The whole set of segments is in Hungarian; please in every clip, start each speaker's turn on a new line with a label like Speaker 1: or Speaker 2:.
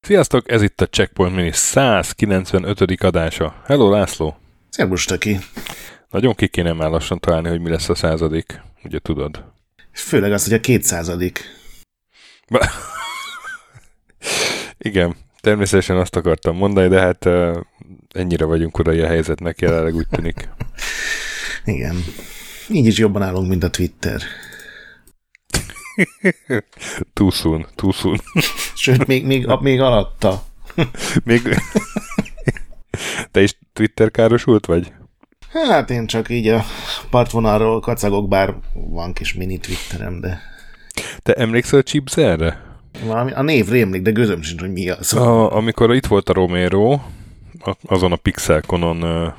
Speaker 1: Sziasztok, ez itt a Checkpoint Mini 195. adása. Hello László!
Speaker 2: Szerbus, Taki!
Speaker 1: Nagyon ki kéne már lassan találni, hogy mi lesz a századik, ugye tudod?
Speaker 2: Főleg az, hogy a kétszázadik.
Speaker 1: Igen, természetesen azt akartam mondani, de hát uh, ennyire vagyunk urai a helyzetnek, jelenleg úgy tűnik.
Speaker 2: Igen. Így is jobban állunk, mint a Twitter.
Speaker 1: too soon, too soon.
Speaker 2: Sőt, még, még, még alatta.
Speaker 1: még... Te is Twitter károsult vagy?
Speaker 2: Hát én csak így a partvonalról kacagok, bár van kis mini Twitterem, de...
Speaker 1: Te emlékszel a Chipzerre?
Speaker 2: Valami, a név rémlik, de gözöm sincs, hogy mi az.
Speaker 1: A, amikor itt volt a Romero, azon a Pixelkonon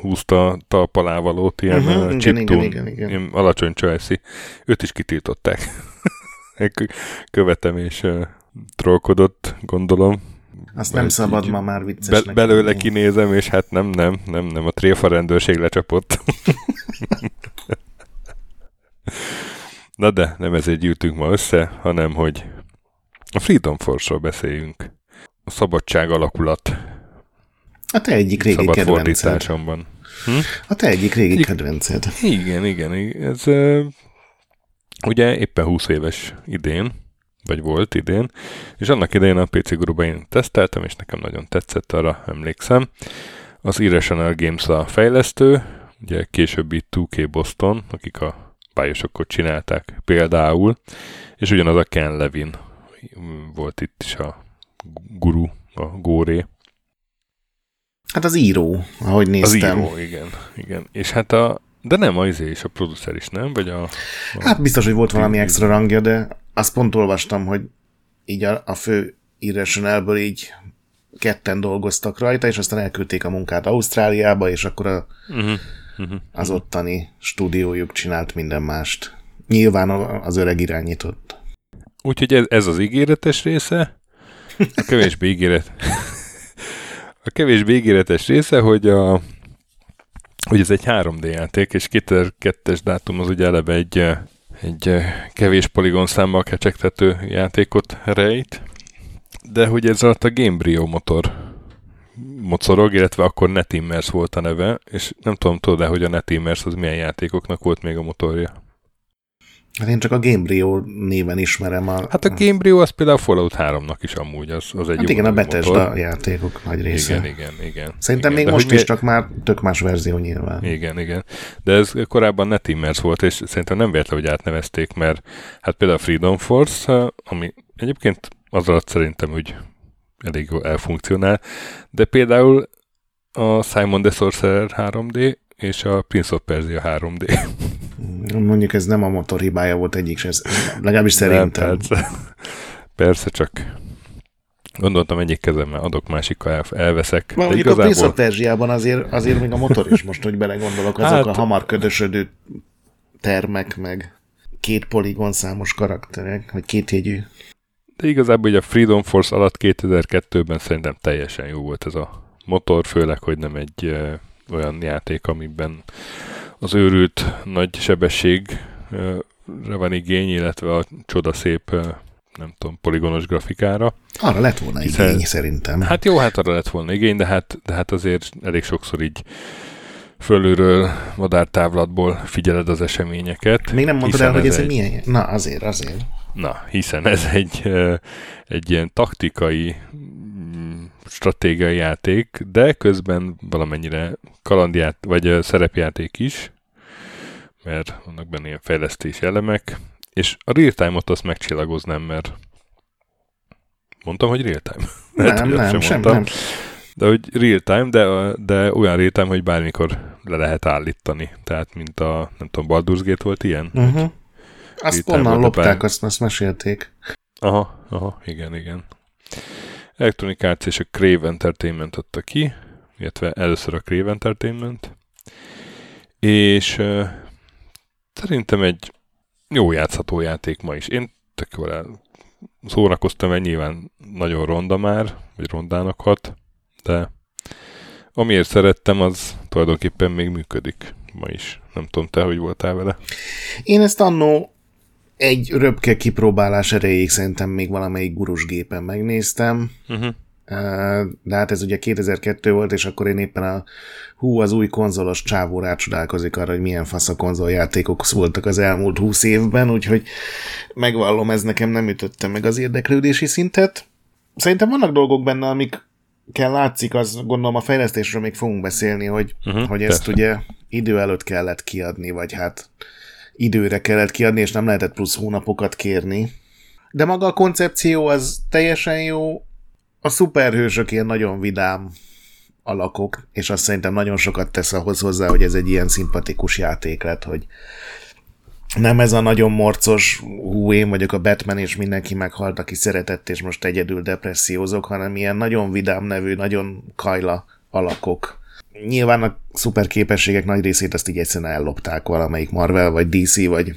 Speaker 1: húzta talpalávalót, ilyen uh-huh, uh, igen, igen, igen, igen. alacsony csajszi. Őt is kitiltották. Követem és uh, trollkodott, gondolom.
Speaker 2: Azt nem szabad ma már viccesnek.
Speaker 1: Be, belőle lenni. kinézem, és hát nem, nem, nem, nem, a tréfa rendőrség lecsapott. Na de, nem ezért gyűjtünk ma össze, hanem hogy a Freedom Force-ról beszéljünk. A szabadság alakulat.
Speaker 2: A te egyik régi Szabad kedvenced.
Speaker 1: Hm?
Speaker 2: A te egyik régi I- kedvenced.
Speaker 1: Igen, igen. Ez uh, ugye éppen 20 éves idén, vagy volt idén, és annak idején a PC Guru-ban én teszteltem, és nekem nagyon tetszett, arra emlékszem. Az Irrational Games a fejlesztő, ugye későbbi 2K Boston, akik a bioshokot csinálták például, és ugyanaz a Ken Levin volt itt is a guru, a góré.
Speaker 2: Hát az író, ahogy néztem.
Speaker 1: Az író, igen. igen. És hát a, de nem az izé és a producer is, nem? Vagy a, a
Speaker 2: hát biztos, hogy volt valami extra rangja, de azt pont olvastam, hogy így a, a fő Irrationalből így ketten dolgoztak rajta, és aztán elküldték a munkát Ausztráliába, és akkor a, uh-huh. Uh-huh. az ottani stúdiójuk csinált minden mást. Nyilván az öreg irányított.
Speaker 1: Úgyhogy ez, ez az ígéretes része. A kevésbé ígéret. A kevésbé ígéretes része, hogy a hogy ez egy 3D játék, és 2002-es dátum az ugye eleve egy egy kevés poligon számmal kecsegtető játékot rejt, de hogy ez alatt a Gamebryo motor mocorog, illetve akkor Netimmers volt a neve, és nem tudom, tudod-e, hogy a Netimmers az milyen játékoknak volt még a motorja?
Speaker 2: Hát én csak a Gamebryo néven ismerem. A...
Speaker 1: Hát a Gamebryo az például Fallout 3-nak is amúgy, az, az egy
Speaker 2: hát igen, a Bethesda motor. játékok nagy része.
Speaker 1: Igen, igen, igen.
Speaker 2: Szerintem
Speaker 1: igen.
Speaker 2: még most is, mi... csak már tök más verzió nyilván.
Speaker 1: Igen, igen. De ez korábban Netimmers volt, és szerintem nem véletlen, hogy átnevezték, mert hát például a Freedom Force, ami egyébként az alatt szerintem úgy elég jól elfunkcionál, de például a Simon the Sorcerer 3D és a Prince of Persia 3D.
Speaker 2: Mondjuk ez nem a motor hibája volt egyik se, legalábbis szerintem. Nem,
Speaker 1: persze. persze, csak gondoltam egyik kezemmel adok, másikkal el, elveszek.
Speaker 2: Mondjuk igazából... a Prince of Persia-ban azért, azért még a motor is most, hogy belegondolok, azok hát... a hamar ködösödő termek, meg két poligon számos karakterek, vagy két jegyű.
Speaker 1: De igazából ugye a Freedom Force alatt 2002-ben szerintem teljesen jó volt ez a motor, főleg, hogy nem egy uh, olyan játék, amiben az őrült nagy sebességre van igény, illetve a csodaszép nem tudom, poligonos grafikára.
Speaker 2: Arra lett volna Hiszen, igény, szerintem.
Speaker 1: Hát jó, hát arra lett volna igény, de hát, de hát azért elég sokszor így fölülről, madártávlatból figyeled az eseményeket.
Speaker 2: Még nem mondtad el, hogy ez egy milyen... Na, azért, azért.
Speaker 1: Na, hiszen ez egy, egy ilyen taktikai stratégiai játék, de közben valamennyire kalandját, vagy szerepjáték is, mert vannak benne ilyen fejlesztési elemek, és a real time-ot azt megcsillagoznám, mert mondtam, hogy real time.
Speaker 2: Nem, nem, nem, sem, sem nem.
Speaker 1: De hogy real time, de, de olyan real time, hogy bármikor le lehet állítani. Tehát, mint a, nem tudom, Baldur's Gate volt ilyen?
Speaker 2: Uh-huh. Azt onnan lopták, bár... azt, azt mesélték.
Speaker 1: Aha, aha, igen, igen. Electronic Arts és a Crave Entertainment adta ki, illetve először a Crave Entertainment, és uh, szerintem egy jó játszható játék ma is. Én tök jól szórakoztam, mert nyilván nagyon ronda már, vagy rondának hat, de amiért szerettem, az tulajdonképpen még működik ma is. Nem tudom, te hogy voltál vele?
Speaker 2: Én ezt annó egy röpke kipróbálás erejéig szerintem még valamelyik gurus gépen megnéztem. Uh-huh. De hát ez ugye 2002 volt, és akkor én éppen a hú, az új konzolos csávó rácsodálkozik arra, hogy milyen fasz a konzoljátékok voltak az elmúlt 20 évben, úgyhogy megvallom, ez nekem nem ütötte meg az érdeklődési szintet. Szerintem vannak dolgok benne, amik kell látszik, az gondolom a fejlesztésről még fogunk beszélni, hogy, uh-huh, hogy ezt persze. ugye idő előtt kellett kiadni, vagy hát időre kellett kiadni, és nem lehetett plusz hónapokat kérni. De maga a koncepció az teljesen jó. A szuperhősök ilyen nagyon vidám alakok, és azt szerintem nagyon sokat tesz ahhoz hozzá, hogy ez egy ilyen szimpatikus játék lett, hogy nem ez a nagyon morcos, hú, én vagyok a Batman, és mindenki meghalt, aki szeretett, és most egyedül depressziózok, hanem ilyen nagyon vidám nevű, nagyon kajla alakok. Nyilván a szuper képességek nagy részét azt így egyszerűen ellopták valamelyik Marvel, vagy DC, vagy,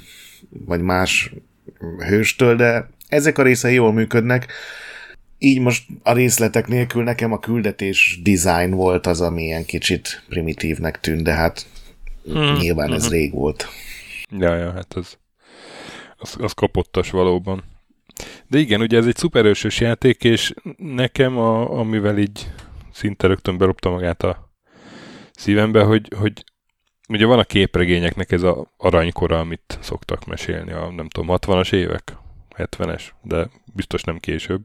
Speaker 2: vagy más hőstől, de ezek a részei jól működnek. Így most a részletek nélkül nekem a küldetés design volt az, ami ilyen kicsit primitívnek tűnt, de hát mm. nyilván ez mm-hmm. rég volt.
Speaker 1: Ja, ja, hát az, az, az kapottas valóban. De igen, ugye ez egy szuperősös játék, és nekem, a, amivel így szinte rögtön berobta magát a szívembe, hogy, hogy ugye van a képregényeknek ez a aranykora, amit szoktak mesélni a, nem tudom, 60-as évek, 70-es, de biztos nem később,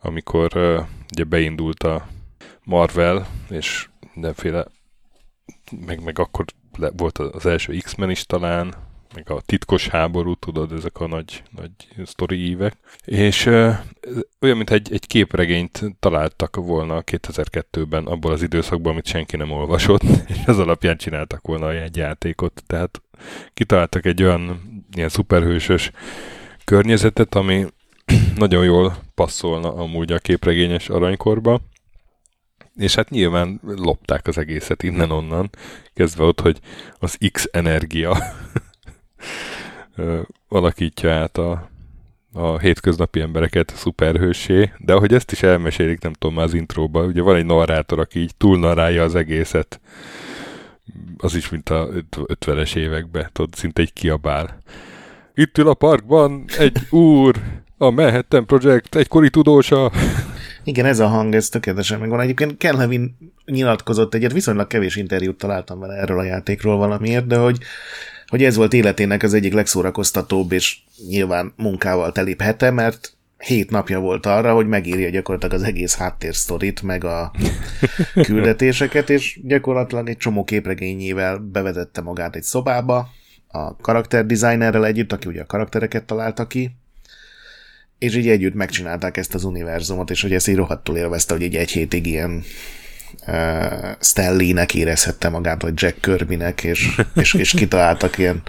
Speaker 1: amikor uh, ugye beindult a Marvel, és mindenféle, meg, meg akkor le, volt az első X-Men is talán, meg a titkos háború, tudod, ezek a nagy, nagy sztori ívek. És ö, olyan, mint egy, egy képregényt találtak volna 2002-ben abból az időszakban, amit senki nem olvasott, és az alapján csináltak volna egy játékot. Tehát kitaláltak egy olyan ilyen szuperhősös környezetet, ami nagyon jól passzolna amúgy a képregényes aranykorba, és hát nyilván lopták az egészet innen-onnan, kezdve ott, hogy az X energia alakítja át a, a hétköznapi embereket szuperhősé, de ahogy ezt is elmesélik, nem tudom már az intróba, ugye van egy narrátor, aki így túlnarálja az egészet, az is, mint a 50-es években, tudod, szinte egy kiabál. Itt ül a parkban egy úr, a Manhattan Project egykori tudósa.
Speaker 2: Igen, ez a hang, ez tökéletesen megvan. Egyébként Ken Levin nyilatkozott egyet, viszonylag kevés interjút találtam vele erről a játékról valamiért, de hogy, hogy ez volt életének az egyik legszórakoztatóbb és nyilván munkával telibb hete, mert hét napja volt arra, hogy megírja gyakorlatilag az egész háttérsztorit, meg a küldetéseket, és gyakorlatilag egy csomó képregényével bevezette magát egy szobába, a karakterdesignerrel együtt, aki ugye a karaktereket találta ki, és így együtt megcsinálták ezt az univerzumot, és hogy ezt így rohadtul élvezte, hogy egy egy hétig ilyen uh, Stanley-nek érezhette magát, vagy Jack Kirby-nek, és, és, és kitaláltak ilyen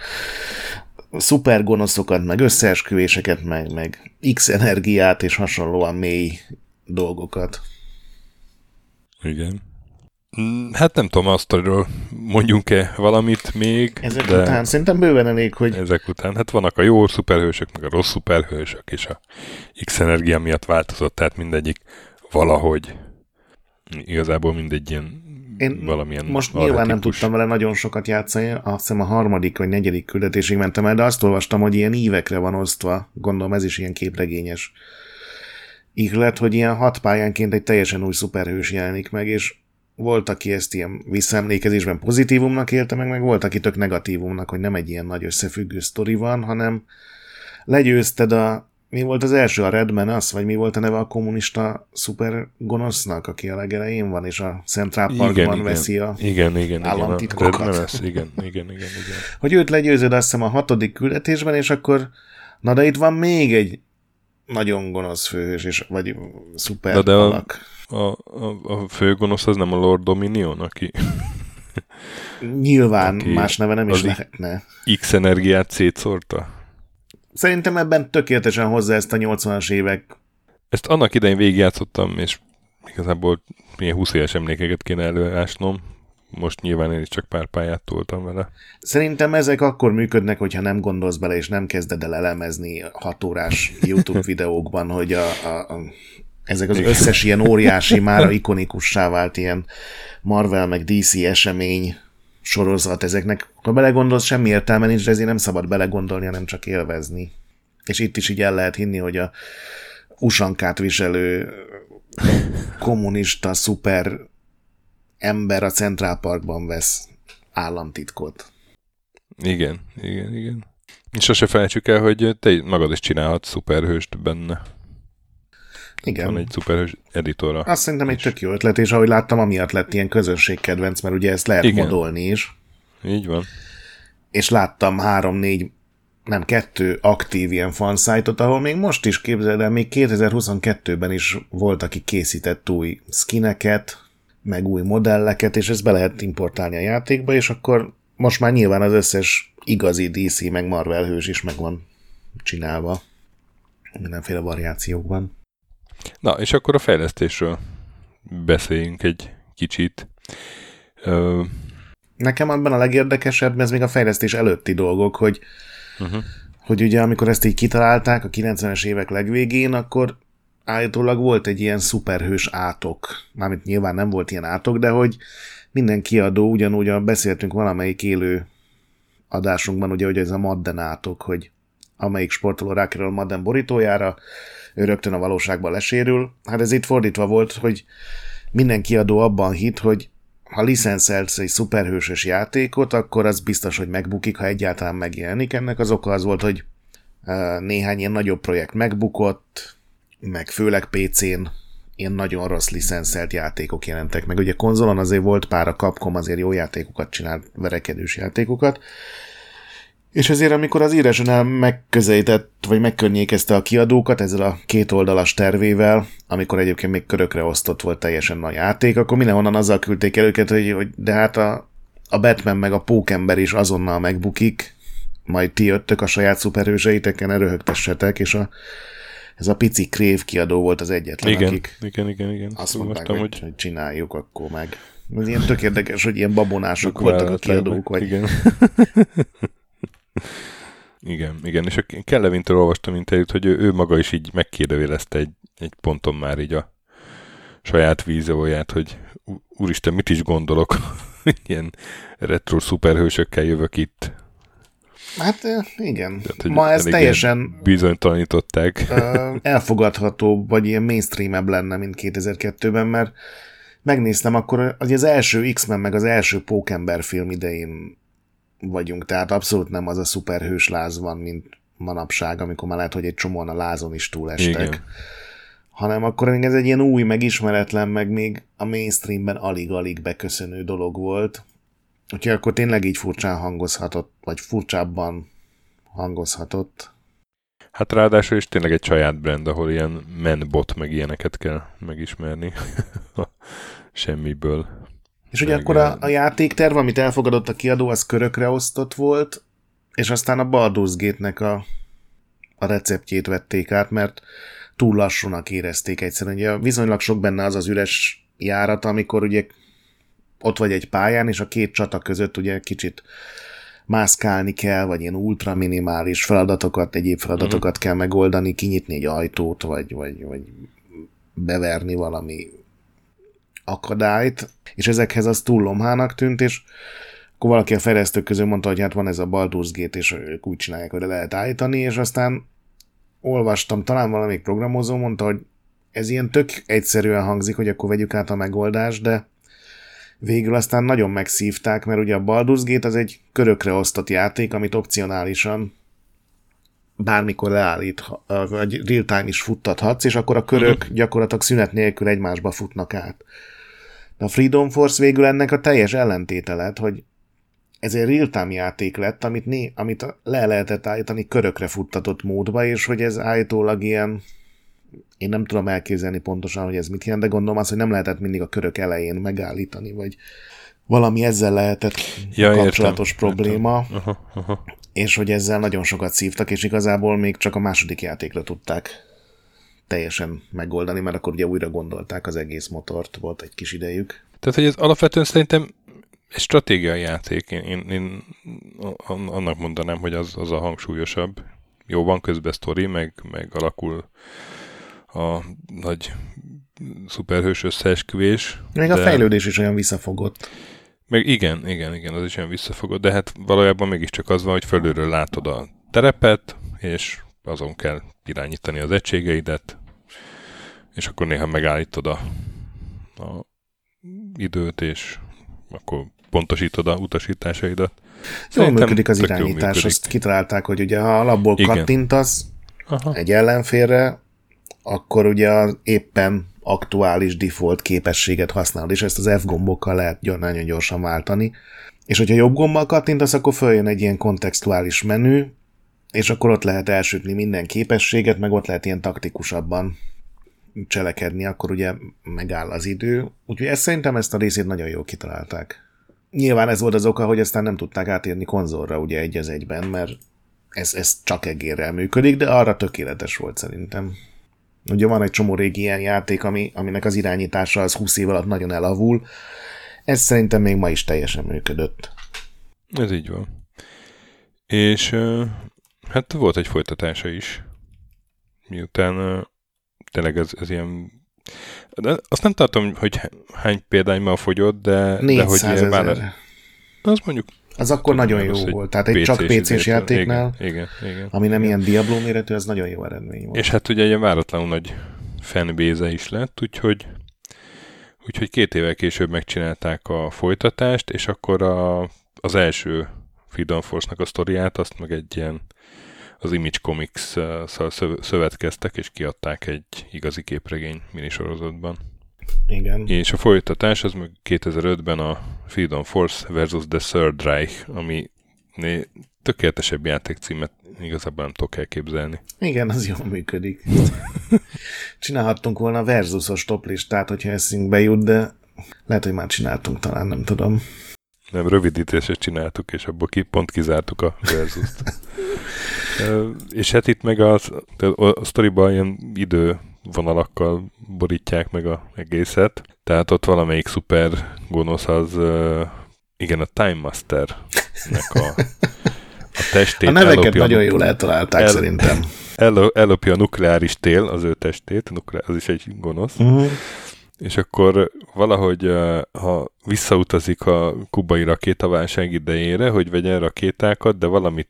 Speaker 2: szuper gonoszokat, meg összeesküvéseket, meg, meg X energiát, és hasonlóan mély dolgokat.
Speaker 1: Igen. Mm, hát nem tudom, azt mondjunk-e valamit még.
Speaker 2: Ezek de után. Szerintem bőven elég, hogy...
Speaker 1: Ezek után, hát vannak a jó szuperhősök, meg a rossz szuperhősök, és a X-energia miatt változott, tehát mindegyik valahogy igazából mindegy ilyen
Speaker 2: én valamilyen most nyilván nem tudtam vele nagyon sokat játszani, azt hiszem a harmadik vagy negyedik küldetésig mentem el, de azt olvastam, hogy ilyen ívekre van osztva, gondolom ez is ilyen képregényes ihlet, hogy ilyen hat pályánként egy teljesen új szuperhős jelenik meg, és volt, aki ezt ilyen visszaemlékezésben pozitívumnak élte meg, meg volt, aki tök negatívumnak, hogy nem egy ilyen nagy összefüggő sztori van, hanem legyőzted a mi volt az első, a Redman az, vagy mi volt a neve a kommunista szuper gonosznak, aki a legelején van, és a Central Parkban igen, veszi a
Speaker 1: igen, igen,
Speaker 2: államtitkokat.
Speaker 1: Igen, az, igen, igen, igen, igen.
Speaker 2: Hogy őt legyőzöd azt hiszem a hatodik küldetésben, és akkor na de itt van még egy nagyon gonosz főhős, és, vagy szuper de alak.
Speaker 1: A, a, a főgonosz az nem a Lord Dominion, aki...
Speaker 2: Nyilván, aki más neve nem is lehetne.
Speaker 1: X energiát szétszórta?
Speaker 2: Szerintem ebben tökéletesen hozzá ezt a 80-as évek.
Speaker 1: Ezt annak idején végigjátszottam, és igazából milyen 20 éves emlékeket kéne előásnom. Most nyilván én is csak pár pályát toltam vele.
Speaker 2: Szerintem ezek akkor működnek, hogyha nem gondolsz bele, és nem kezded el elemezni hat órás YouTube videókban, hogy a, a, a ezek az összes ilyen óriási, már ikonikussá vált ilyen Marvel meg DC esemény sorozat ezeknek. Ha belegondolsz, semmi értelme nincs, de ezért nem szabad belegondolni, hanem csak élvezni. És itt is így el lehet hinni, hogy a usankát viselő kommunista szuper ember a Central Parkban vesz államtitkot.
Speaker 1: Igen, igen, igen. És sose felejtsük el, hogy te magad is csinálhatsz szuperhőst benne.
Speaker 2: Igen.
Speaker 1: Van egy szuperhős editora.
Speaker 2: Azt szerintem egy tök jó ötlet, és ahogy láttam, amiatt lett ilyen közönségkedvenc, mert ugye ezt lehet Igen. modolni is.
Speaker 1: Így van.
Speaker 2: És láttam három-négy, nem kettő aktív ilyen fanszájtot, ahol még most is képzeld el, még 2022-ben is volt, aki készített új skineket, meg új modelleket, és ezt be lehet importálni a játékba, és akkor most már nyilván az összes igazi DC meg Marvel hős is meg van csinálva mindenféle variációkban.
Speaker 1: Na, és akkor a fejlesztésről beszéljünk egy kicsit. Ö...
Speaker 2: Nekem abban a legérdekesebb, ez még a fejlesztés előtti dolgok, hogy, uh-huh. hogy ugye amikor ezt így kitalálták a 90-es évek legvégén, akkor állítólag volt egy ilyen szuperhős átok. Mármint nyilván nem volt ilyen átok, de hogy minden kiadó, ugyanúgy a beszéltünk valamelyik élő adásunkban, ugye, hogy ez a Madden átok, hogy amelyik sportoló rákerül a Madden borítójára, ő rögtön a valóságban lesérül. Hát ez itt fordítva volt, hogy minden kiadó abban hit, hogy ha licenszelsz egy szuperhősös játékot, akkor az biztos, hogy megbukik, ha egyáltalán megjelenik. Ennek az oka az volt, hogy néhány ilyen nagyobb projekt megbukott, meg főleg PC-n ilyen nagyon rossz licenszelt játékok jelentek meg. Ugye konzolon azért volt pár, a Capcom azért jó játékokat csinált, verekedős játékokat, és ezért, amikor az íráson megközelített, vagy megkörnyékezte a kiadókat ezzel a két oldalas tervével, amikor egyébként még körökre osztott volt teljesen a játék, akkor mindenhonnan azzal küldték el őket, hogy, hogy de hát a, a Batman meg a Pókember is azonnal megbukik, majd ti jöttök a saját szuperhőseiteken, erőhögtessetek, és a, ez a pici krév kiadó volt az egyetlen,
Speaker 1: igen,
Speaker 2: akik
Speaker 1: igen, igen, igen.
Speaker 2: azt mondták, hogy, hogy, hogy csináljuk akkor meg. Ez ilyen tök érdekes, hogy ilyen babonások voltak a kiadók. Vagy...
Speaker 1: Igen. Igen, igen, és a Kellevintől olvastam interjút, hogy ő, ő maga is így megkérdőjelezte egy, egy ponton már így a saját vízióját, hogy úristen, mit is gondolok, ilyen retro szuperhősökkel jövök itt.
Speaker 2: Hát igen, Tehát, ma ez teljesen
Speaker 1: bizonytalanították.
Speaker 2: elfogadható, vagy ilyen mainstreamebb lenne, mint 2002-ben, mert megnéztem, akkor az első X-Men meg az első Pókember film idején vagyunk, tehát abszolút nem az a szuperhős láz van, mint manapság, amikor már lehet, hogy egy csomóan a lázon is túlestek. Igen. Hanem akkor még ez egy ilyen új, megismeretlen, meg még a mainstreamben alig-alig beköszönő dolog volt. Úgyhogy akkor tényleg így furcsán hangozhatott, vagy furcsábban hangozhatott.
Speaker 1: Hát ráadásul is tényleg egy saját brand, ahol ilyen menbot, meg ilyeneket kell megismerni. Semmiből.
Speaker 2: És ugye akkor a, a játékterv, amit elfogadott a kiadó, az körökre osztott volt, és aztán a Baldur's Gate-nek a, a receptjét vették át, mert túl lassúnak érezték egyszerűen. Ugye viszonylag sok benne az az üres járat, amikor ugye ott vagy egy pályán, és a két csata között ugye kicsit mászkálni kell, vagy ilyen ultra minimális feladatokat, egyéb feladatokat uh-huh. kell megoldani, kinyitni egy ajtót, vagy, vagy, vagy beverni valami akadályt, és ezekhez az túl lomhának tűnt, és akkor valaki a fejlesztők közül mondta, hogy hát van ez a Baldur's Gate, és ők úgy csinálják, hogy le lehet állítani, és aztán olvastam, talán valamelyik programozó mondta, hogy ez ilyen tök egyszerűen hangzik, hogy akkor vegyük át a megoldást, de végül aztán nagyon megszívták, mert ugye a Baldur's Gate az egy körökre osztott játék, amit opcionálisan bármikor leállít, vagy real-time is futtathatsz, és akkor a körök uh-huh. gyakorlatilag szünet nélkül egymásba futnak át. De a Freedom Force végül ennek a teljes ellentéte lett, hogy ez egy real-time játék lett, amit, né, amit le lehetett állítani körökre futtatott módba, és hogy ez állítólag ilyen, én nem tudom elképzelni pontosan, hogy ez mit jelent, de gondolom azt, hogy nem lehetett mindig a körök elején megállítani, vagy valami ezzel lehetett ja, kapcsolatos értem, probléma, értem. Aha, aha. és hogy ezzel nagyon sokat szívtak, és igazából még csak a második játékra tudták teljesen megoldani, mert akkor ugye újra gondolták az egész motort, volt egy kis idejük.
Speaker 1: Tehát, hogy ez alapvetően szerintem egy stratégiai játék. Én, én, én annak mondanám, hogy az, az a hangsúlyosabb. Jó, van közben sztori, meg, meg alakul a nagy szuperhős összeesküvés.
Speaker 2: Még a fejlődés is olyan visszafogott.
Speaker 1: Meg igen, igen, igen, az is olyan visszafogott, de hát valójában mégiscsak az van, hogy fölülről látod a terepet, és azon kell irányítani az egységeidet, és akkor néha megállítod a, a időt, és akkor pontosítod a utasításaidat.
Speaker 2: Jól működik az irányítás, működik. azt kitalálták, hogy ugye ha alapból Igen. kattintasz Aha. egy ellenfélre, akkor ugye az éppen aktuális default képességet használod, és ezt az F gombokkal lehet nagyon gyorsan váltani. És hogyha jobb gombbal kattintasz, akkor följön egy ilyen kontextuális menü, és akkor ott lehet elsütni minden képességet, meg ott lehet ilyen taktikusabban cselekedni, akkor ugye megáll az idő. Úgyhogy ezt szerintem ezt a részét nagyon jól kitalálták. Nyilván ez volt az oka, hogy aztán nem tudták átírni konzolra ugye egy az egyben, mert ez, ez csak egérrel működik, de arra tökéletes volt szerintem. Ugye van egy csomó régi ilyen játék, ami, aminek az irányítása az 20 év alatt nagyon elavul. Ez szerintem még ma is teljesen működött.
Speaker 1: Ez így van. És hát volt egy folytatása is. Miután tényleg ez, ez ilyen de azt nem tartom, hogy hány példánymal fogyott, de, de hogy.
Speaker 2: Már,
Speaker 1: az mondjuk
Speaker 2: az akkor nagyon jó volt. Tehát egy csak PC-s játéknál,
Speaker 1: igen, igen, igen,
Speaker 2: ami nem igen. ilyen Diablo méretű, az nagyon jó eredmény volt.
Speaker 1: És hát ugye egy váratlanul nagy fanbase is lett, úgyhogy úgyhogy két évvel később megcsinálták a folytatást, és akkor a, az első Freedom Force-nak a sztoriát, azt meg egy ilyen az Image Comics-szal szövetkeztek, és kiadták egy igazi képregény minisorozatban.
Speaker 2: Igen.
Speaker 1: És a folytatás az meg 2005-ben a Freedom Force versus The Third Reich, ami tökéletesebb játékcímet igazából nem tudok elképzelni.
Speaker 2: Igen, az jól működik. Csinálhattunk volna versusos toplistát, hogyha eszünkbe jut, de lehet, hogy már csináltunk, talán nem tudom.
Speaker 1: Nem, rövidítésre csináltuk, és abból ki, pont kizártuk a verzust. és hát itt meg a, a, a sztoriban ilyen idő vonalakkal borítják meg a egészet. Tehát ott valamelyik szuper gonosz az, igen, a Time Master-nek a, a testét.
Speaker 2: A neveket nagyon jól eltalálták el, szerintem.
Speaker 1: El, ellopja a nukleáris tél, az ő testét, az is egy gonosz. Uh-huh. És akkor valahogy, ha visszautazik a kubai rakétaválság idejére, hogy vegyen rakétákat, de valamit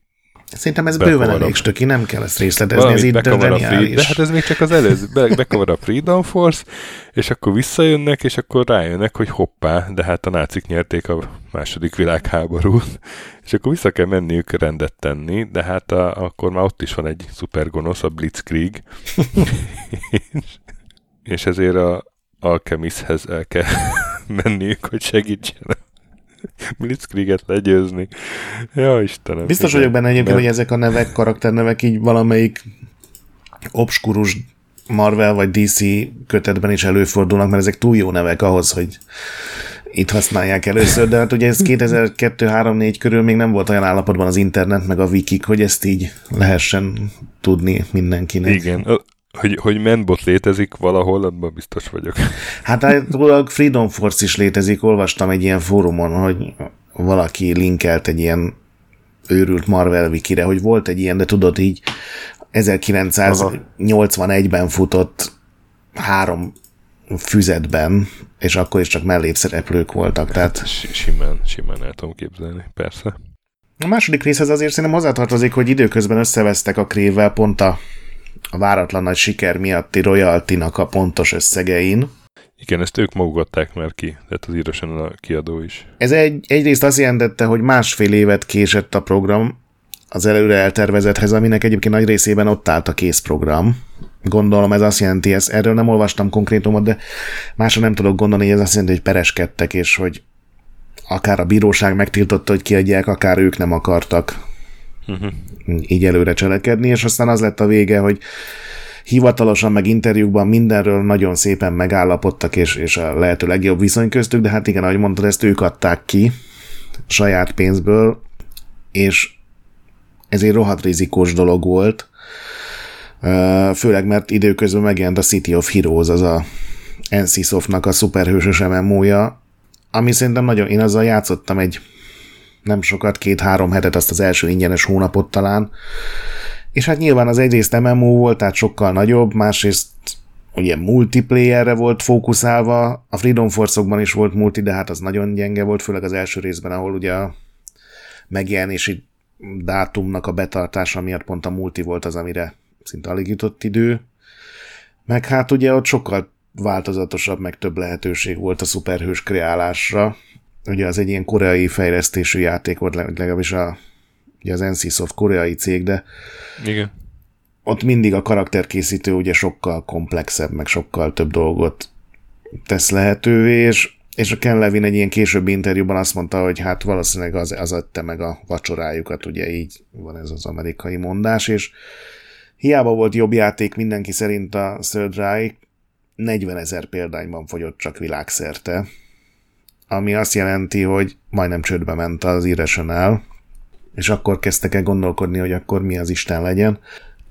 Speaker 2: Szerintem ez bőven elég stöki, nem kell ezt részletezni, ez itt a
Speaker 1: free, De hát ez még csak az előző, be, bekavar a Freedom Force, és akkor visszajönnek, és akkor rájönnek, hogy hoppá, de hát a nácik nyerték a második világháborút, és akkor vissza kell menniük rendet tenni, de hát a, akkor már ott is van egy szuper gonosz, a Blitzkrieg, és, és ezért a Alchemisthez el kell menniük, hogy segítsenek. Blitzkrieget legyőzni. Ja, Istenem.
Speaker 2: Biztos vagyok benne egyébként, hogy ezek a nevek, karakternevek így valamelyik obskurus Marvel vagy DC kötetben is előfordulnak, mert ezek túl jó nevek ahhoz, hogy itt használják először, de hát ugye ez 2002-3-4 körül még nem volt olyan állapotban az internet, meg a wikik, hogy ezt így lehessen tudni mindenkinek.
Speaker 1: Igen, hogy, hogy menbot létezik valahol, abban biztos vagyok.
Speaker 2: Hát állítólag Freedom Force is létezik, olvastam egy ilyen fórumon, hogy valaki linkelt egy ilyen őrült Marvel wikire, hogy volt egy ilyen, de tudod így 1981-ben futott három füzetben, és akkor is csak mellékszereplők voltak. Tehát... Hát,
Speaker 1: simán, simán el tudom képzelni, persze.
Speaker 2: A második részhez azért szerintem hozzátartozik, hogy időközben összevesztek a krévvel pont a a váratlan nagy siker miatti royaltinak a pontos összegein.
Speaker 1: Igen, ezt ők magugatták már ki, tehát az írosan a kiadó is.
Speaker 2: Ez egy, egyrészt azt jelentette, hogy másfél évet késett a program az előre eltervezethez, aminek egyébként nagy részében ott állt a készprogram. Gondolom ez azt jelenti, ez, erről nem olvastam konkrétumot, de másra nem tudok gondolni, hogy ez azt jelenti, hogy pereskedtek, és hogy akár a bíróság megtiltotta, hogy kiadják, akár ők nem akartak uh-huh. Így előre cselekedni, és aztán az lett a vége, hogy hivatalosan, meg interjúkban mindenről nagyon szépen megállapodtak, és, és a lehető legjobb viszony köztük, de hát igen, ahogy mondtad, ezt ők adták ki saját pénzből, és ez egy rohadt rizikós dolog volt, főleg mert időközben megjelent a City of Heroes, az a NCSoft-nak a szuperhősös MMO-ja, ami szerintem nagyon, én azzal játszottam egy nem sokat, két-három hetet, azt az első ingyenes hónapot talán. És hát nyilván az egyrészt MMO volt, tehát sokkal nagyobb, másrészt ugye multiplayerre volt fókuszálva, a Freedom Force-okban is volt multi, de hát az nagyon gyenge volt, főleg az első részben, ahol ugye a megjelenési dátumnak a betartása miatt pont a multi volt az, amire szinte alig jutott idő. Meg hát ugye ott sokkal változatosabb, meg több lehetőség volt a szuperhős kreálásra. Ugye az egy ilyen koreai fejlesztésű játék volt, legalábbis a, ugye az NCSoft koreai cég, de
Speaker 1: Igen.
Speaker 2: ott mindig a karakterkészítő ugye sokkal komplexebb, meg sokkal több dolgot tesz lehetővé, és, és a Ken Levin egy ilyen későbbi interjúban azt mondta, hogy hát valószínűleg az, az adta meg a vacsorájukat, ugye így van ez az amerikai mondás, és hiába volt jobb játék mindenki szerint a Third Reich, 40 ezer példányban fogyott csak világszerte, ami azt jelenti, hogy majdnem csődbe ment az Irrational, és akkor kezdtek el gondolkodni, hogy akkor mi az Isten legyen,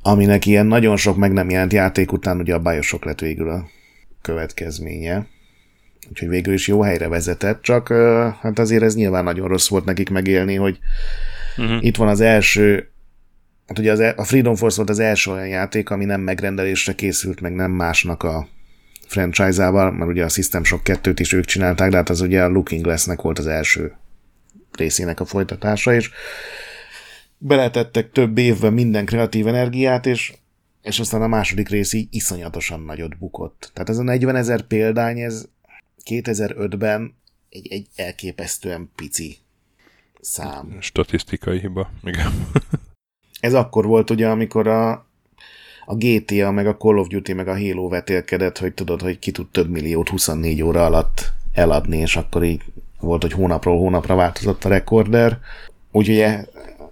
Speaker 2: aminek ilyen nagyon sok meg nem jelent játék után ugye a Bioshock lett végül a következménye. Úgyhogy végül is jó helyre vezetett, csak hát azért ez nyilván nagyon rossz volt nekik megélni, hogy uh-huh. itt van az első Hát ugye az, e- a Freedom Force volt az első olyan játék, ami nem megrendelésre készült, meg nem másnak a franchise-ával, mert ugye a System Shock 2-t is ők csinálták, de hát az ugye a Looking Glass-nek volt az első részének a folytatása, és beletettek több évben minden kreatív energiát, és, és aztán a második rész így iszonyatosan nagyot bukott. Tehát ez a 40 ezer példány, ez 2005-ben egy, egy elképesztően pici szám.
Speaker 1: Statisztikai hiba, igen.
Speaker 2: Ez akkor volt ugye, amikor a, a GTA, meg a Call of Duty, meg a Halo vetélkedett, hogy tudod, hogy ki tud több milliót 24 óra alatt eladni, és akkor így volt, hogy hónapról hónapra változott a rekorder. Úgyhogy e,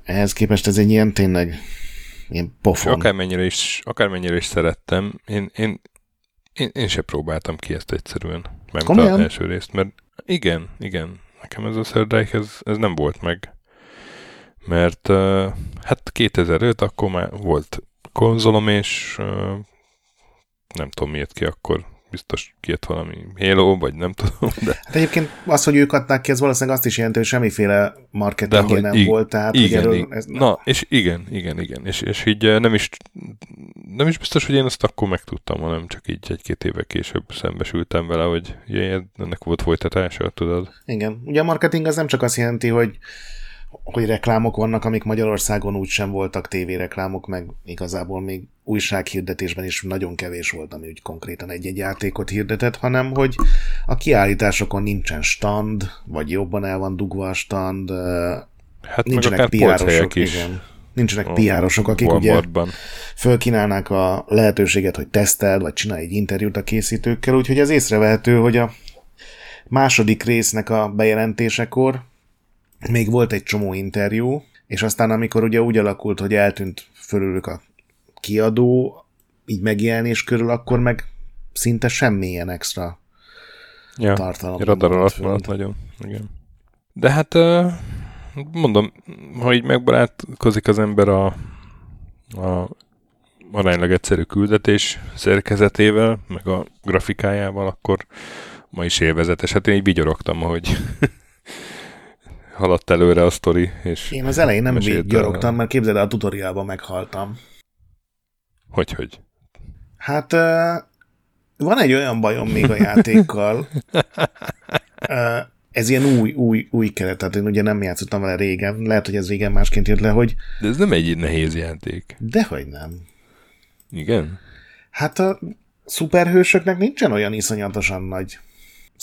Speaker 2: ehhez képest ez egy ilyen tényleg ilyen pofon.
Speaker 1: Akármennyire is, akármennyire is szerettem, én, én, én, én se próbáltam ki ezt egyszerűen. Mert az első részt, mert igen, igen, nekem ez a Third ez, ez nem volt meg mert hát 2005 akkor már volt konzolom, és nem tudom miért ki akkor, biztos kijött valami Halo, vagy nem tudom. De...
Speaker 2: Hát egyébként az, hogy ők adták ki, ez valószínűleg azt is jelenti, hogy semmiféle marketing nem ig- volt. Tehát,
Speaker 1: igen, erről, ez na, és igen, igen, igen. És, és így nem is, nem is biztos, hogy én azt akkor megtudtam, hanem csak így egy-két éve később szembesültem vele, hogy ennek volt folytatása, tudod.
Speaker 2: Igen. Ugye a marketing az nem csak azt jelenti, hogy hogy reklámok vannak, amik Magyarországon úgy sem voltak tévéreklámok, meg igazából még újsághirdetésben is nagyon kevés volt, ami úgy konkrétan egy-egy játékot hirdetett, hanem hogy a kiállításokon nincsen stand, vagy jobban el van dugva a stand,
Speaker 1: hát nincsenek piárosok, is. igen.
Speaker 2: Nincsenek a piárosok, akik Walmartban. ugye fölkínálnák a lehetőséget, hogy teszteld, vagy csinálj egy interjút a készítőkkel, úgyhogy az észrevehető, hogy a második résznek a bejelentésekor még volt egy csomó interjú, és aztán amikor ugye úgy alakult, hogy eltűnt fölülük a kiadó, így megjelenés körül, akkor meg szinte semmilyen extra
Speaker 1: ja, tartalom. Radar alatt maradt nagyon, igen. De hát mondom, ha így megbarátkozik az ember a, a aránylag egyszerű küldetés szerkezetével, meg a grafikájával, akkor ma is élvezetes. Hát én így vigyorogtam, ahogy haladt előre a sztori. És
Speaker 2: Én az elején nem gyarogtam, mert képzeld el, a tutoriálban meghaltam.
Speaker 1: Hogy, hogy?
Speaker 2: Hát van egy olyan bajom még a játékkal. ez ilyen új, új, új keret, tehát én ugye nem játszottam vele régen, lehet, hogy ez régen másként jött le, hogy...
Speaker 1: De ez nem egy nehéz játék.
Speaker 2: Dehogy nem.
Speaker 1: Igen?
Speaker 2: Hát a szuperhősöknek nincsen olyan iszonyatosan nagy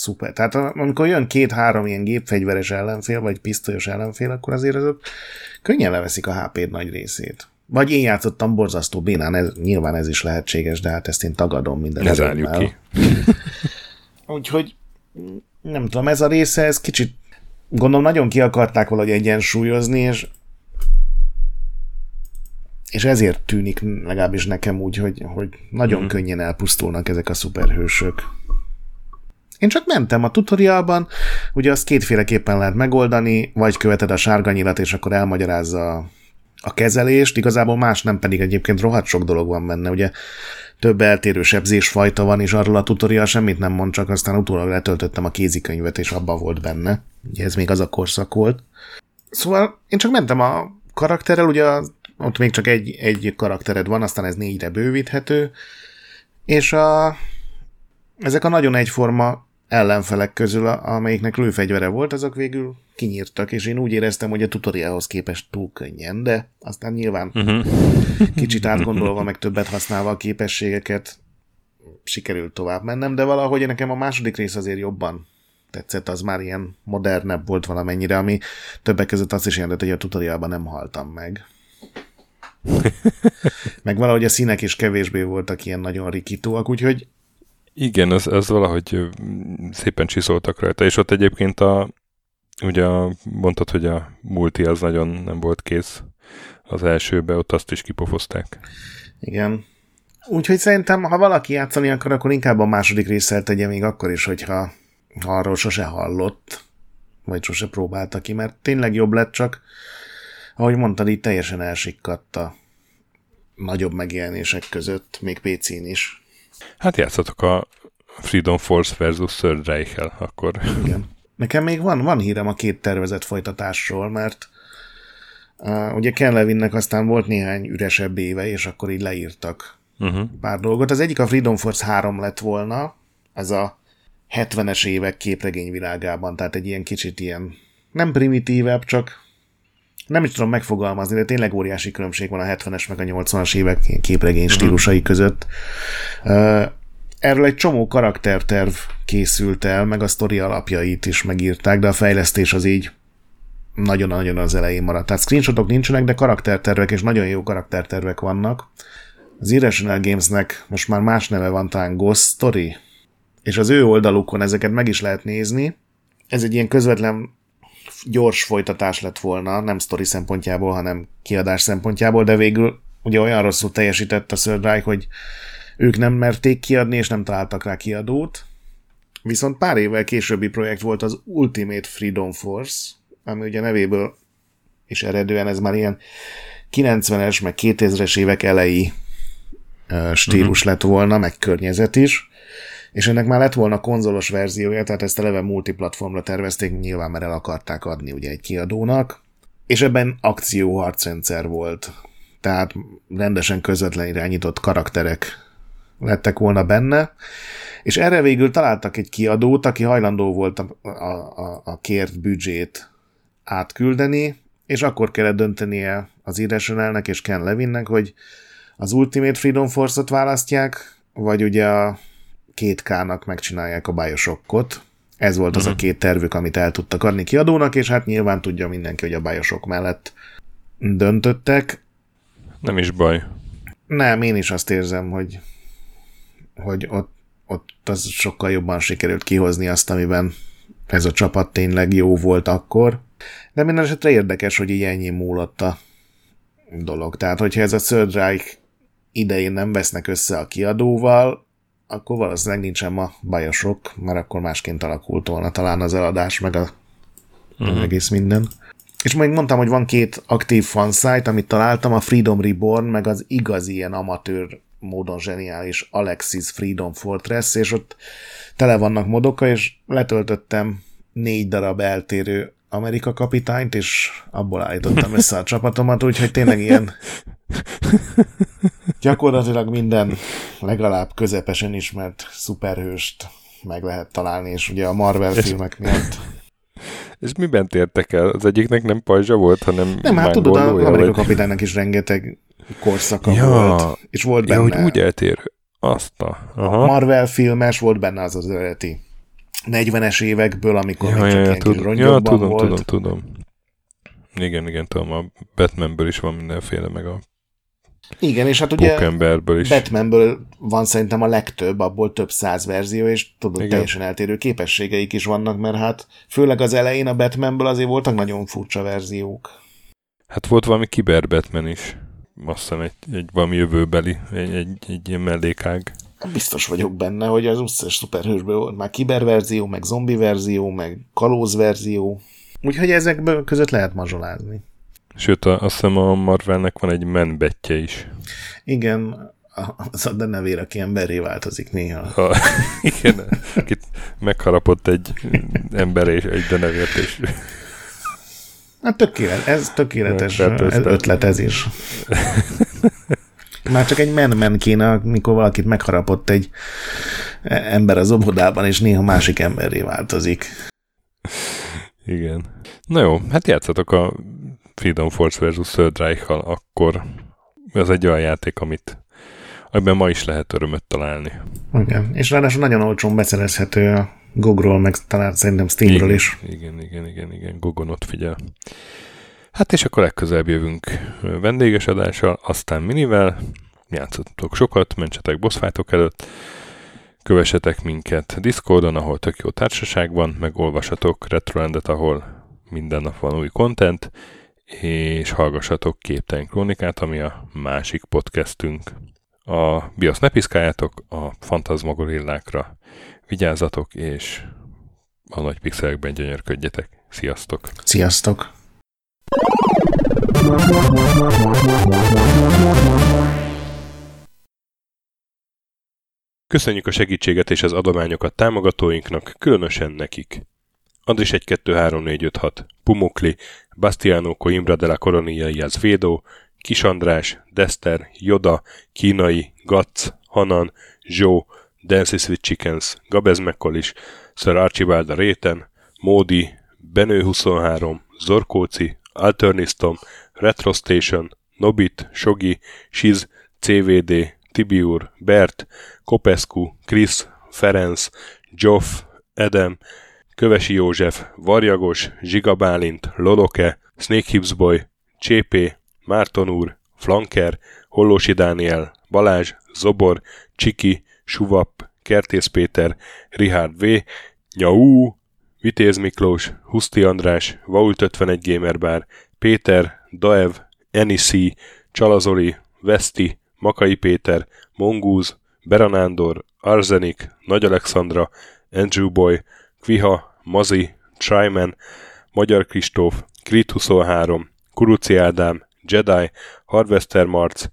Speaker 2: szuper. Tehát amikor jön két-három ilyen gépfegyveres ellenfél, vagy pisztolyos ellenfél, akkor azért azok könnyen leveszik a HP-d nagy részét. Vagy én játszottam borzasztó bénán, ez, nyilván ez is lehetséges, de hát ezt én tagadom minden
Speaker 1: Ne zárjuk ki.
Speaker 2: Úgyhogy nem tudom, ez a része, ez kicsit gondolom nagyon ki akarták valahogy egyensúlyozni, és és ezért tűnik legalábbis nekem úgy, hogy, hogy nagyon mm. könnyen elpusztulnak ezek a szuperhősök. Én csak mentem a tutorialban, ugye azt kétféleképpen lehet megoldani, vagy követed a sárga nyilat, és akkor elmagyarázza a, a kezelést, igazából más nem pedig egyébként rohadt sok dolog van benne, ugye több eltérő sebzésfajta van, és arról a tutorial semmit nem mond, csak aztán utólag letöltöttem a kézikönyvet, és abba volt benne. Ugye ez még az a korszak volt. Szóval én csak mentem a karakterrel, ugye ott még csak egy, egy karaktered van, aztán ez négyre bővíthető, És a, ezek a nagyon egyforma ellenfelek közül, amelyiknek lőfegyvere volt, azok végül kinyírtak, és én úgy éreztem, hogy a tutorialhoz képest túl könnyen, de aztán nyilván uh-huh. kicsit átgondolva, meg többet használva a képességeket sikerült tovább mennem, de valahogy nekem a második rész azért jobban tetszett, az már ilyen modernebb volt valamennyire, ami többek között azt is jelentett, hogy a tutorialban nem haltam meg. meg valahogy a színek is kevésbé voltak ilyen nagyon rikítóak, úgyhogy
Speaker 1: igen, az, az valahogy szépen csiszoltak rajta, és ott egyébként a, ugye mondtad, hogy a multi az nagyon nem volt kész az elsőbe, ott azt is kipofozták.
Speaker 2: Igen. Úgyhogy szerintem, ha valaki játszani akar, akkor inkább a második részsel tegye még akkor is, hogyha ha arról sose hallott, vagy sose próbálta ki, mert tényleg jobb lett, csak ahogy mondtad, így teljesen elsikkadt a nagyobb megjelenések között, még PC-n is.
Speaker 1: Hát játszatok a Freedom Force versus Third reich akkor.
Speaker 2: Igen. Nekem még van, van hírem a két tervezett folytatásról, mert uh, ugye Ken Levinnek aztán volt néhány üresebb éve, és akkor így leírtak uh-huh. pár dolgot. Az egyik a Freedom Force 3 lett volna, ez a 70-es évek képregényvilágában, tehát egy ilyen kicsit ilyen nem primitívebb, csak nem is tudom megfogalmazni, de tényleg óriási különbség van a 70-es meg a 80-as évek képregény uh-huh. stílusai között. Erről egy csomó karakterterv készült el, meg a sztori alapjait is megírták, de a fejlesztés az így nagyon-nagyon az elején maradt. Tehát screenshotok nincsenek, de karaktertervek, és nagyon jó karaktertervek vannak. Az Irrational Gamesnek most már más neve van, talán Ghost Story, és az ő oldalukon ezeket meg is lehet nézni. Ez egy ilyen közvetlen gyors folytatás lett volna, nem sztori szempontjából, hanem kiadás szempontjából, de végül ugye olyan rosszul teljesített a Third hogy ők nem merték kiadni, és nem találtak rá kiadót. Viszont pár évvel későbbi projekt volt az Ultimate Freedom Force, ami ugye nevéből és eredően ez már ilyen 90-es, meg 2000-es évek elejé stílus uh-huh. lett volna, meg környezet is, és ennek már lett volna konzolos verziója, tehát ezt eleve multiplatformra tervezték, nyilván mert el akarták adni ugye egy kiadónak, és ebben akcióharcrendszer volt, tehát rendesen közvetlen irányított karakterek lettek volna benne, és erre végül találtak egy kiadót, aki hajlandó volt a, a, a, a kért büdzsét átküldeni, és akkor kellett döntenie az Irrationalnek és Ken Levinnek, hogy az Ultimate Freedom Force-ot választják, vagy ugye a két K-nak megcsinálják a Bioshockot. Ez volt az uh-huh. a mhm. két tervük, amit el tudtak adni kiadónak, és hát nyilván tudja mindenki, hogy a Bioshock mellett döntöttek.
Speaker 1: Nem is baj.
Speaker 2: Nem, én is azt érzem, hogy, hogy ott, ott az sokkal jobban sikerült kihozni azt, amiben ez a csapat tényleg jó volt akkor. De minden esetre érdekes, hogy így ennyi múlott a dolog. Tehát, hogyha ez a Third Reich idején nem vesznek össze a kiadóval, akkor valószínűleg nincsen ma bajosok, mert akkor másként alakult volna talán az eladás, meg a uh-huh. egész minden. És majd mondtam, hogy van két aktív fansite, amit találtam, a Freedom Reborn, meg az igazi ilyen amatőr módon zseniális Alexis Freedom Fortress, és ott tele vannak modoka, és letöltöttem négy darab eltérő Amerika kapitányt, és abból állítottam össze a csapatomat, úgyhogy tényleg ilyen gyakorlatilag minden legalább közepesen ismert szuperhőst meg lehet találni, és ugye a Marvel és, filmek miatt.
Speaker 1: És miben tértek el? Az egyiknek nem pajzsa volt, hanem
Speaker 2: Nem, hát tudod, az Amerika vagy... kapitánynak is rengeteg korszaka ja, volt, és volt benne...
Speaker 1: Ja, hogy úgy eltér. Azt a...
Speaker 2: Aha. a Marvel filmes volt benne az az eredeti 40-es évekből, amikor
Speaker 1: ja, még csak ja, tud, ja, tudom, volt. tudom, tudom. Igen, igen, tudom, a Batmanből is van mindenféle, meg a
Speaker 2: igen, és hát ugye is. Batmanből van szerintem a legtöbb, abból több száz verzió, és tudod, Igen. teljesen eltérő képességeik is vannak, mert hát főleg az elején a Batmanből azért voltak nagyon furcsa verziók.
Speaker 1: Hát volt valami kiber Batman is. Azt hiszem egy, egy valami jövőbeli, egy, egy, egy ilyen mellékág.
Speaker 2: Biztos vagyok benne, hogy az összes szuperhősből már kiberverzió, meg zombi verzió, meg kalóz verzió. Úgyhogy ezekből között lehet mazsolázni.
Speaker 1: Sőt, azt hiszem a Marvelnek van egy menbetje is.
Speaker 2: Igen, az a denevér, aki emberré változik néha.
Speaker 1: A, igen, akit megharapott egy ember és egy denevért, és...
Speaker 2: Hát tökéletes, ez tökéletes ez ötlet ez is. Már csak egy men-men kéne, mikor valakit megharapott egy ember az obodában, és néha másik emberré változik.
Speaker 1: Igen. Na jó, hát játszatok a Freedom Force versus Third reich akkor ez egy olyan játék, amit amiben ma is lehet örömöt találni.
Speaker 2: Igen, és ráadásul nagyon olcsón beszerezhető a Gogról, meg talán szerintem Steamről
Speaker 1: igen,
Speaker 2: is.
Speaker 1: Igen, igen, igen, igen, Gogon ott figyel. Hát és akkor legközelebb jövünk vendéges adással, aztán minivel, játszottok sokat, mentsetek bossfájtok előtt, kövessetek minket Discordon, ahol tök jó társaság van, meg olvasatok Retrolandet, ahol minden nap van új content, és hallgassatok Képtelen Krónikát, ami a másik podcastünk. A BIOS ne piszkáljátok, a fantazmagorillákra vigyázzatok, és a nagy pixelekben gyönyörködjetek. Sziasztok!
Speaker 2: Sziasztok!
Speaker 1: Köszönjük a segítséget és az adományokat támogatóinknak, különösen nekik. Andris 1 2 3 4 5 6, Pumukli, Bastiano Coimbra de la Coronia Iaz Védó, Kis András, Dester, Joda, Kínai, Gatz, Hanan, Zsó, Dances with Chickens, Gabez Mekkolis, Sir Archibald a Réten, Módi, Benő 23, Zorkóci, Alternistom, Retro Station, Nobit, Sogi, Siz, CVD, Tibiur, Bert, Kopescu, Krisz, Ferenc, Joff, Edem, Kövesi József, Varjagos, Zsigabálint, Loloke, Snake Hips Boy, Csépé, Márton úr, Flanker, Hollósi Dániel, Balázs, Zobor, Csiki, Suvap, Kertész Péter, Richard V, Nyau, Vitéz Miklós, Huszti András, Vault 51 Gamer Bar, Péter, Daev, Enisi, Csalazoli, Veszti, Makai Péter, Mongúz, Beranándor, Arzenik, Nagy Alexandra, Andrew Boy, Kviha, Mazi, Tryman, Magyar Kristóf, Krit 23, Kuruci Ádám, Jedi, Harvester Marc,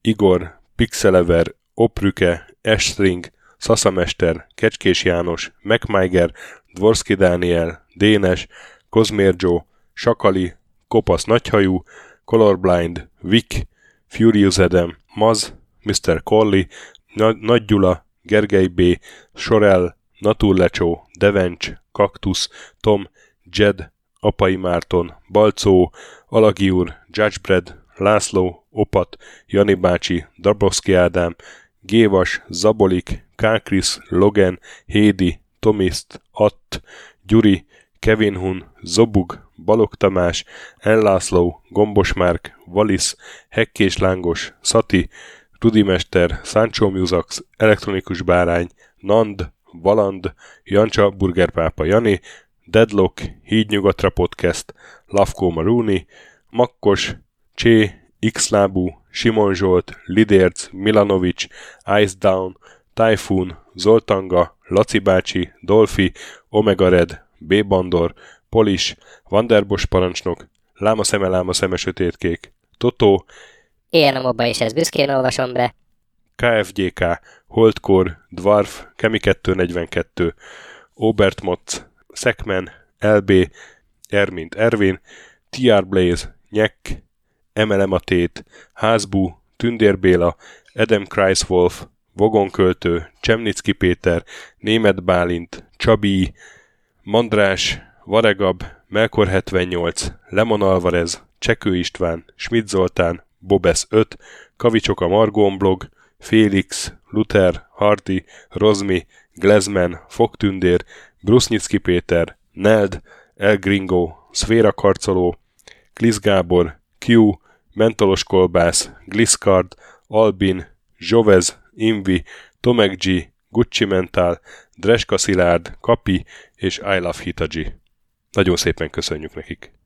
Speaker 1: Igor, Pixelever, Oprüke, Estring, Szaszamester, Kecskés János, MacMiger, Dvorski Dániel, Dénes, Kozmér Joe, Sakali, Kopasz Nagyhajú, Colorblind, Vic, Furious Adam, Maz, Mr. Colli, Nagy Gyula, Gergely B., Sorel, Naturlecsó, Devencs, Kaktusz, Tom, Jed, Apai Márton, Balcó, Alagi úr, Judgebred, László, Opat, Jani bácsi, Dabrowski Ádám, Gévas, Zabolik, Kákris, Logan, Hédi, Tomiszt, Att, Gyuri, Kevin Hun, Zobug, Balog Tamás, Enlászló, Gombos Márk, Valisz, Hekkés Lángos, Szati, Rudimester, Sancho Musax, Elektronikus Bárány, Nand, Valand, Jancsa, Burgerpápa Jani, Deadlock, Hídnyugatra Podcast, Lavko Maruni, Makkos, Csé, Xlábú, Simon Zsolt, Lidérc, Milanovic, Ice Down, Typhoon, Zoltanga, Laci bácsi, Dolfi, Omega Red, B. Bandor, Polis, Vanderbos parancsnok, Láma szeme, láma szeme sötétkék, Totó,
Speaker 3: Ilyen a mobba is, ez büszkén olvasom be.
Speaker 1: KFGK, Holdkor, Dwarf, Kemi 242, Obert Motz, Szekmen, LB, Ermint Ervin, TR Blaze, Nyek, Emelem a Tét, Házbú, Tündér Béla, Edem Kreiswolf, Vogonköltő, Csemnicki Péter, Német Bálint, Csabi, Mandrás, Varegab, Melkor 78, Lemon Alvarez, Csekő István, Schmidt Zoltán, Bobesz 5, Kavicsok a Margón blog, Félix, Luther, Hardy, Rozmi, Glezman, Fogtündér, Brusnicki Péter, Neld, El Gringo, Szféra Karcoló, Klisz Gábor, Q, Mentolos Kolbász, Gliscard, Albin, Jovez, Invi, Tomek G, Gucci Mental, Dreska Szilárd, Kapi és I Love Hitaji. Nagyon szépen köszönjük nekik!